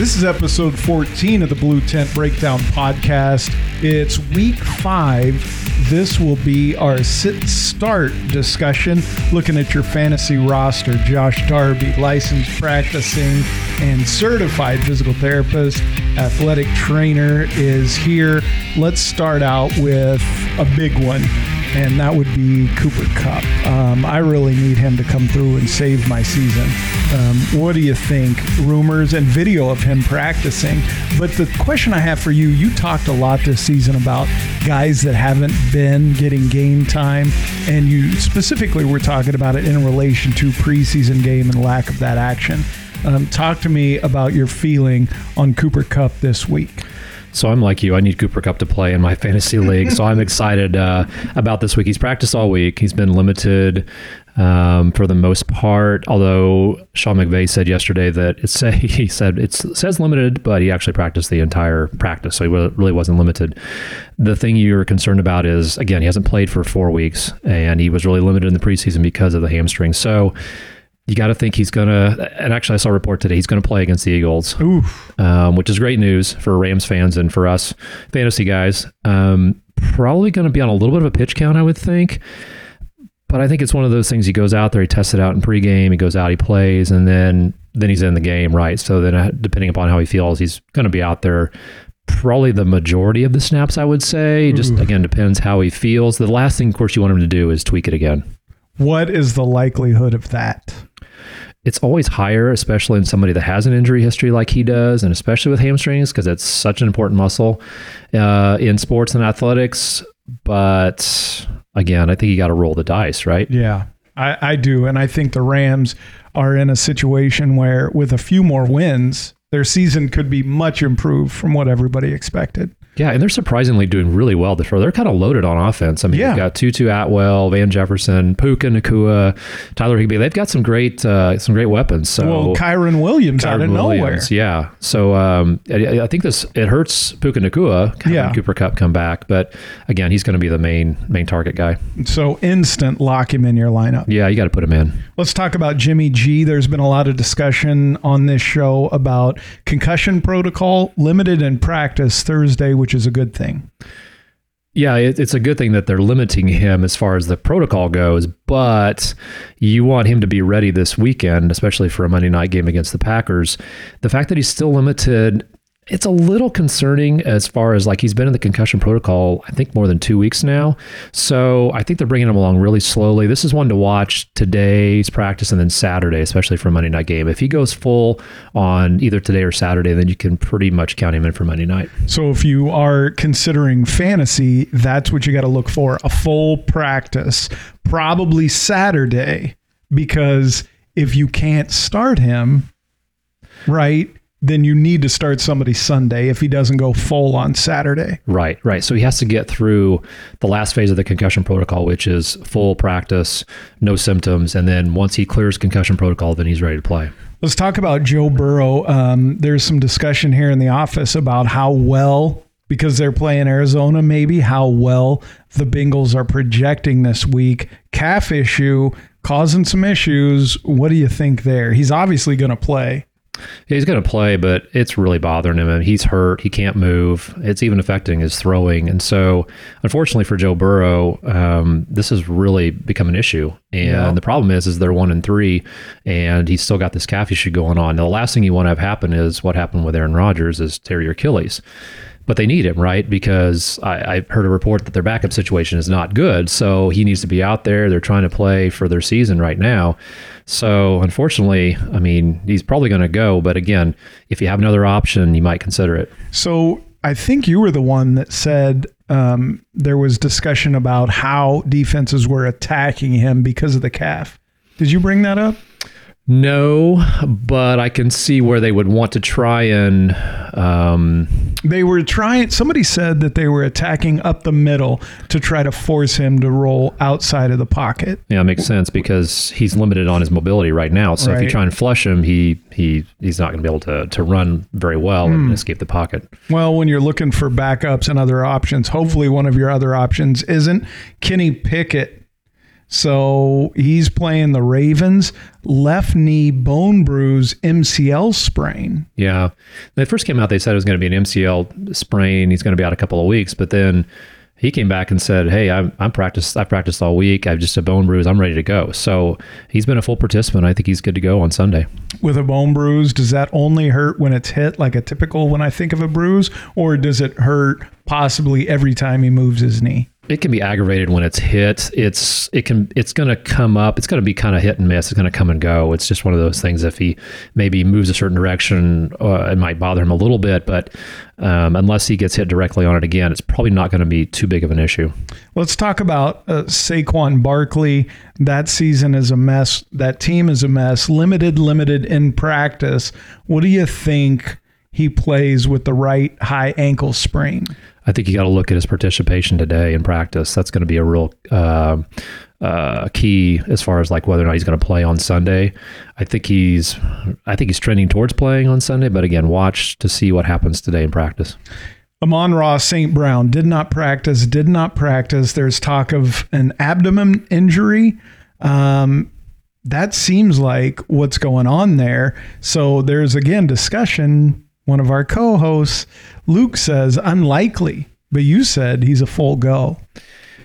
This is episode 14 of the Blue Tent Breakdown podcast. It's week five. This will be our sit start discussion, looking at your fantasy roster. Josh Darby, licensed practicing and certified physical therapist, athletic trainer, is here. Let's start out with a big one and that would be Cooper Kupp. Um, I really need him to come through and save my season. Um, what do you think? Rumors and video of him practicing. But the question I have for you you talked a lot this season about guys that haven't been getting game time, and you specifically were talking about it in relation to preseason game and lack of that action. Um, talk to me about your feeling on Cooper Kupp this week. So I'm like you. I need Cooper Kupp to play in my fantasy league. so I'm excited uh, about this week. He's practiced all week. He's been limited um, for the most part. Although Sean McVay said yesterday that it's he said it says limited, but he actually practiced the entire practice, so he really wasn't limited. The thing you're concerned about is again he hasn't played for four weeks, and he was really limited in the preseason because of the hamstring. So you got to think he's going to, and actually, I saw a report today, he's going to play against the Eagles, um, which is great news for Rams fans and for us fantasy guys. Um, probably going to be on a little bit of a pitch count, I would think. But I think it's one of those things. He goes out there, he tests it out in pregame, he goes out, he plays, and then then he's in the game, right? So then, uh, depending upon how he feels, he's going to be out there probably the majority of the snaps, I would say. Just again, depends how he feels. The last thing, of course, you want him to do is tweak it again. What is the likelihood of that? It's always higher, especially in somebody that has an injury history like he does, and especially with hamstrings because it's such an important muscle uh, in sports and athletics. But again, I think you got to roll the dice, right? Yeah, I, I do. And I think the Rams are in a situation where, with a few more wins, their season could be much improved from what everybody expected. Yeah, and they're surprisingly doing really well this year. They're kind of loaded on offense. I mean, yeah. you've got Tutu Atwell, Van Jefferson, Puka Nacua, Tyler Higbee. They've got some great uh, some great weapons. So well, Kyren Williams Kyren out of Williams, nowhere. Yeah. So um, I, I, think this it hurts Puka Nacua. Yeah. Cooper Kupp come back, but again, he's going to be the main main target guy. So instant lock him in your lineup. Yeah, you got to put him in. Let's talk about Jimmy G. There's been a lot of discussion on this show about concussion protocol, limited in practice Thursday which is a good thing. Yeah, it, it's a good thing that they're limiting him as far as the protocol goes, but you want him to be ready this weekend, especially for a Monday night game against the Packers. The fact that he's still limited it's a little concerning as far as like he's been in the concussion protocol, I think more than two weeks now. So I think they're bringing him along really slowly. This is one to watch today's practice and then Saturday, especially for Monday night game. If he goes full on either today or Saturday, then you can pretty much count him in for Monday night. So if you are considering fantasy, that's what you got to look for a full practice, probably Saturday, because if you can't start him, right? Then you need to start somebody Sunday if he doesn't go full on Saturday. Right, right. So he has to get through the last phase of the concussion protocol, which is full practice, no symptoms, and then once he clears concussion protocol, then he's ready to play. Let's talk about Joe Burrow. Um, there's some discussion here in the office about how well, because they're playing Arizona, maybe how well the Bengals are projecting this week. Calf issue causing some issues. What do you think there? He's obviously going to play. Yeah, he's going to play, but it's really bothering him. He's hurt. He can't move. It's even affecting his throwing. And so, unfortunately for Joe Burrow, um, this has really become an issue. And yeah. the problem is, is they're one and three, and he's still got this calf issue going on. Now, the last thing you want to have happen is what happened with Aaron Rodgers is tear your Achilles but they need him, right? Because I, I, heard a report that their backup situation is not good. So he needs to be out there. They're trying to play for their season right now. So unfortunately, I mean, he's probably going to go. But again, if you have another option, you might consider it. So I think you were the one that said um, there was discussion about how defenses were attacking him because of the calf. Did you bring that up? No, but I can see where they would want to try and. Um, they were trying. Somebody said that they were attacking up the middle to try to force him to roll outside of the pocket. Yeah, it makes sense because he's limited on his mobility right now. So right. if you try and flush him, he he he's not going to be able to to run very well mm. and hmm. escape the pocket. Well, when you're looking for backups and other options, hopefully one of your other options isn't Kenny Pickett So he's playing the Ravens. Left knee bone bruise, MCL sprain. Yeah. When they first came out, they said it was going to be an MCL sprain. He's going to be out a couple of weeks, but then he came back and said, "Hey, I'm I'm practiced. I practiced all week. I've just a bone bruise. I'm ready to go." So he's been a full participant. I think he's good to go on Sunday. With a bone bruise, does that only hurt when it's hit, like a typical when I think of a bruise, or does it hurt possibly every time he moves his knee? It can be aggravated when it's hit. It's it can it's going to come up. It's going to be kind of hit and miss. It's going to come and go. It's just one of those things. If he maybe moves a certain direction, uh, it might bother him a little bit. But um, unless he gets hit directly on it again, it's probably not going to be too big of an issue. Let's talk about uh, Saquon Barkley. That season is a mess. That team is a mess. Limited, limited in practice. What do you think? He plays with the right high ankle sprain. I think you got to look at his participation today in practice. That's going to be a real uh, uh, key as far as like whether or not he's going to play on Sunday. I think he's, I think he's trending towards playing on Sunday. But again, watch to see what happens today in practice. Amon-Ra St. Brown did not practice, did not practice. There's talk of an abdomen injury. Um, that seems like what's going on there. So there's again discussion one of our co hosts, Luke, says unlikely, but you said he's a full go.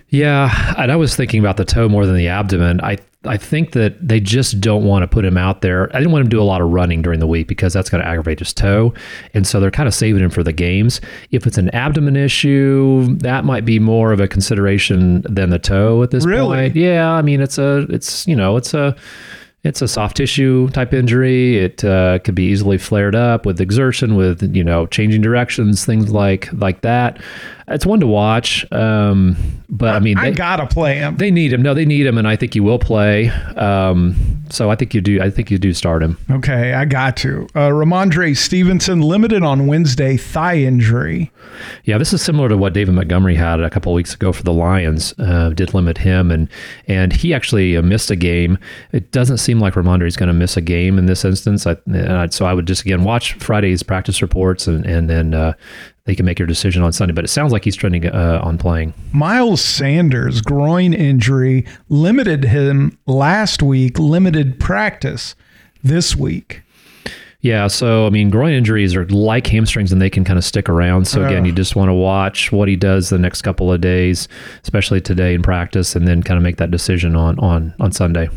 Yeah, and I was thinking about the toe more than the abdomen. I I think that they just don't want to put him out there. I didn't want him to do a lot of running during the week because that's going to aggravate his toe, and so they're kind of saving him for the games. If it's an abdomen issue, that might be more of a consideration than the toe at this really? point. Yeah, I mean it's a it's you know it's a it's a soft tissue type injury. It uh, could be easily flared up with exertion, with you know changing directions, things like like that. It's one to watch, um, but I mean, they, I gotta play him. They need him. No, they need him, and I think you will play. Um, so I think you do. I think you do start him. Okay, I got to. Uh, Rhamondre Stevenson limited on Wednesday, thigh injury. Yeah, this is similar to what David Montgomery had a couple weeks ago for the Lions. Uh, did limit him, and and he actually uh, missed a game. It doesn't seem like Rhamondre is going to miss a game in this instance. I, I, so I would just again watch Friday's practice reports, and and then uh, they can make your decision on Sunday. But it sounds like he's trending uh, on playing. Miles Sanders groin injury limited him last week. Limited practice this week. Yeah, so I mean, groin injuries are like hamstrings, and they can kind of stick around. So again, you just want to watch what he does the next couple of days, especially today in practice, and then kind of make that decision on on on Sunday.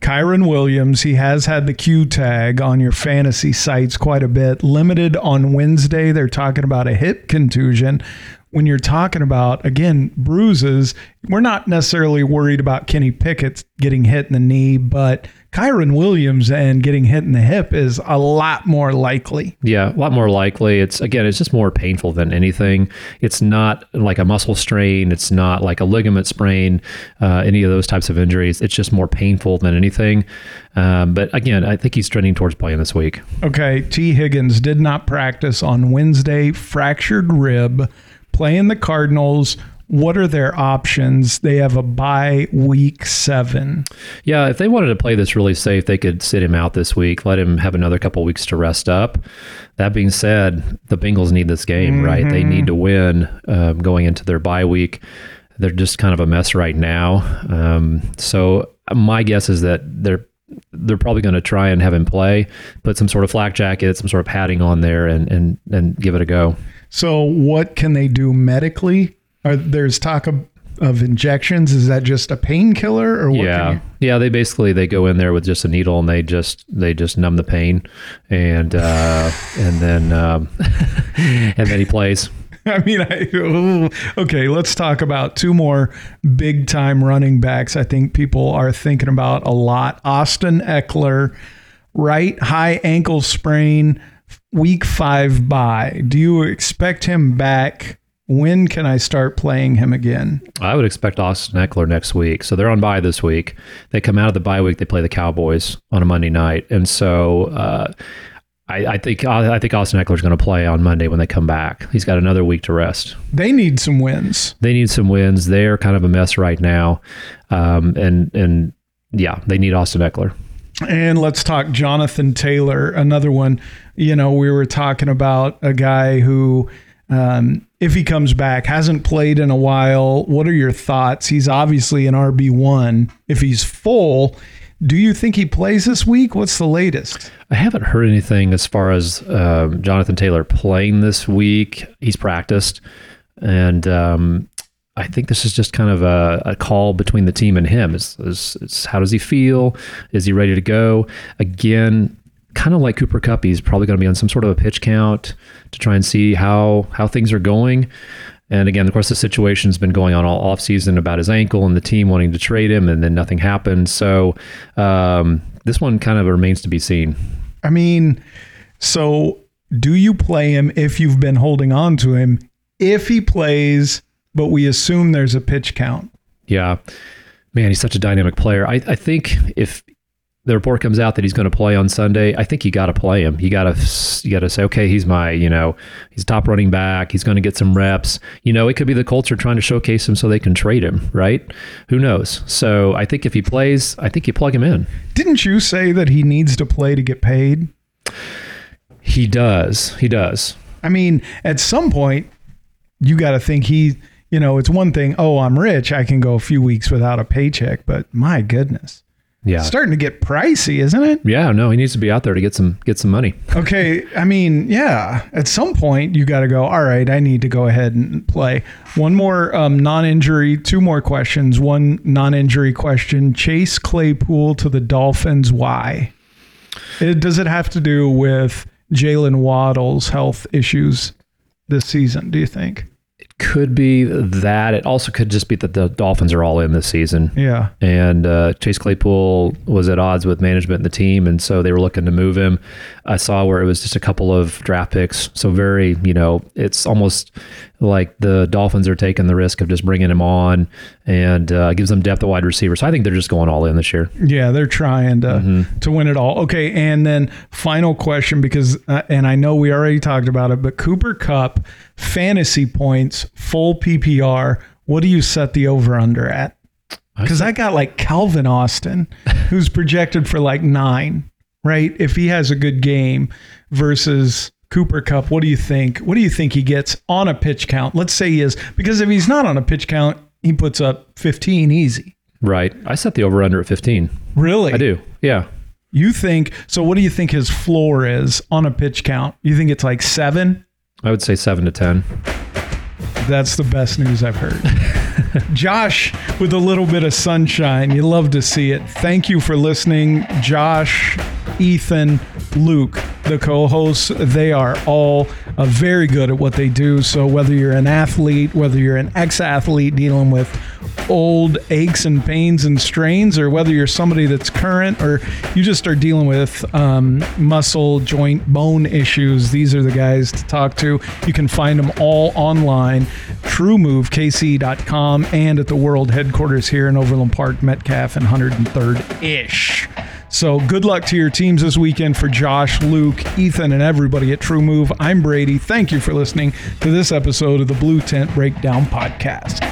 Kyren Williams, he has had the Q tag on your fantasy sites quite a bit. Limited on Wednesday. They're talking about a hip contusion. When you're talking about, again, bruises, we're not necessarily worried about Kenny Pickett getting hit in the knee, but Kyren Williams and getting hit in the hip is a lot more likely. Yeah, a lot more likely. It's again, it's just more painful than anything. It's not like a muscle strain. It's not like a ligament sprain. Uh, any of those types of injuries. It's just more painful than anything. Um, but again, I think he's trending towards playing this week. Okay, Tee Higgins did not practice on Wednesday. Fractured rib. Playing the Cardinals what are their options? They have a bye week seven. Yeah, if they wanted to play this really safe, they could sit him out this week, let him have another couple weeks to rest up. That being said, the Bengals need this game, mm-hmm. right? They need to win um, going into their bye week. They're just kind of a mess right now. Um, so my guess is that they're they're probably going to try and have him play, put some sort of flak jacket, some sort of padding on there, and and and give it a go. So, what can they do medically are there's talk of, of injections? Is that just a painkiller or what? Yeah, you... yeah. They basically they go in there with just a needle and they just they just numb the pain, and uh, and then um, and then he plays. I mean, I, okay, let's talk about two more big time running backs. I think people are thinking about a lot. Austin Ekeler, right high ankle sprain, week five bye. Do you expect him back when can I start playing him again? I would expect Austin Ekeler next week. So they're on bye this week. They come out of the bye week. They play the Cowboys on a Monday night, and so uh, I, I, think I think Austin Ekeler is going to play on Monday when they come back. He's got another week to rest. They need some wins. They need some wins. They're kind of a mess right now, um, and and yeah, they need Austin Ekeler. And let's talk Jonathan Taylor, another one. You know, we were talking about a guy who Um, if he comes back, hasn't played in a while, what are your thoughts? He's obviously an RB1. If he's full, do you think he plays this week? What's the latest? I haven't heard anything as far as um, Jonathan Taylor playing this week. He's practiced, and um, I think this is just kind of a, a call between the team and him. Is, is, is how does he feel? Is he ready to go? Again, kind of like Cooper Kupp, he's probably going to be on some sort of a pitch count to try and see how how things are going. And again, of course, the situation's been going on all offseason about his ankle and the team wanting to trade him, and then nothing happened. So um, this one kind of remains to be seen. I mean, so do you play him if you've been holding on to him? If he plays, but we assume there's a pitch count. Yeah, man, he's such a dynamic player. I, I think if the report comes out that he's going to play on Sunday, I think you got to play him. You got to you got to say, okay, he's my, you know, he's top running back. He's going to get some reps. You know, it could be the Colts are trying to showcase him so they can trade him, right? Who knows? So I think if he plays, I think you plug him in. Didn't you say that he needs to play to get paid? He does. He does. I mean, at some point, you got to think he. You know, it's one thing. Oh, I'm rich. I can go a few weeks without a paycheck. But my goodness. Yeah. starting to get pricey, isn't it? Yeah, no, he needs to be out there to get some get some money. Okay, I mean, yeah. At some point, you got to go. All right, I need to go ahead and play. One more um, non-injury. Two more questions. One non-injury question. Chase Claypool to the Dolphins. Why? It, does it have to do with Jaylen Waddle's health issues this season? Do you think? It could be that. It also could just be that the Dolphins are all in this season. Yeah. And uh, Chase Claypool was at odds with management and the team, and so they were looking to move him. I saw where it was just a couple of draft picks, so very, you know, it's almost like the Dolphins are taking the risk of just bringing him on and uh, gives them depth at wide receiver. So I think they're just going all in this year. Yeah, they're trying to mm-hmm. to win it all. Okay, and then final question because uh, and I know we already talked about it, but Cooper Kupp fantasy points full PPR. What do you set the over under at? Because I got like Calvin Austin, who's projected for like nine, right? If he has a good game versus Cooper Kupp, what do you think? What do you think he gets on a pitch count? Let's say he is, because if he's not on a pitch count, he puts up 15 easy. Right. I set the over under at 15. Really? I do. Yeah. You think, so what do you think his floor is on a pitch count? You think it's like seven? I would say seven to 10. That's the best news I've heard. Josh, with a little bit of sunshine, you love to see it. Thank you for listening. Josh, Ethan, Luke, the co hosts, they are all uh, very good at what they do. So, whether you're an athlete, whether you're an ex athlete dealing with old aches and pains and strains, or whether you're somebody that's current or you just are dealing with um, muscle, joint, bone issues, these are the guys to talk to. You can find them all online, truemovekc.com, and at the world headquarters here in Overland Park, Metcalf, and 103rd ish. So good luck to your teams this weekend for Josh, Luke, Ethan, and everybody at True Move. I'm Brady. Thank you for listening to this episode of the Blue Tent Breakdown Podcast.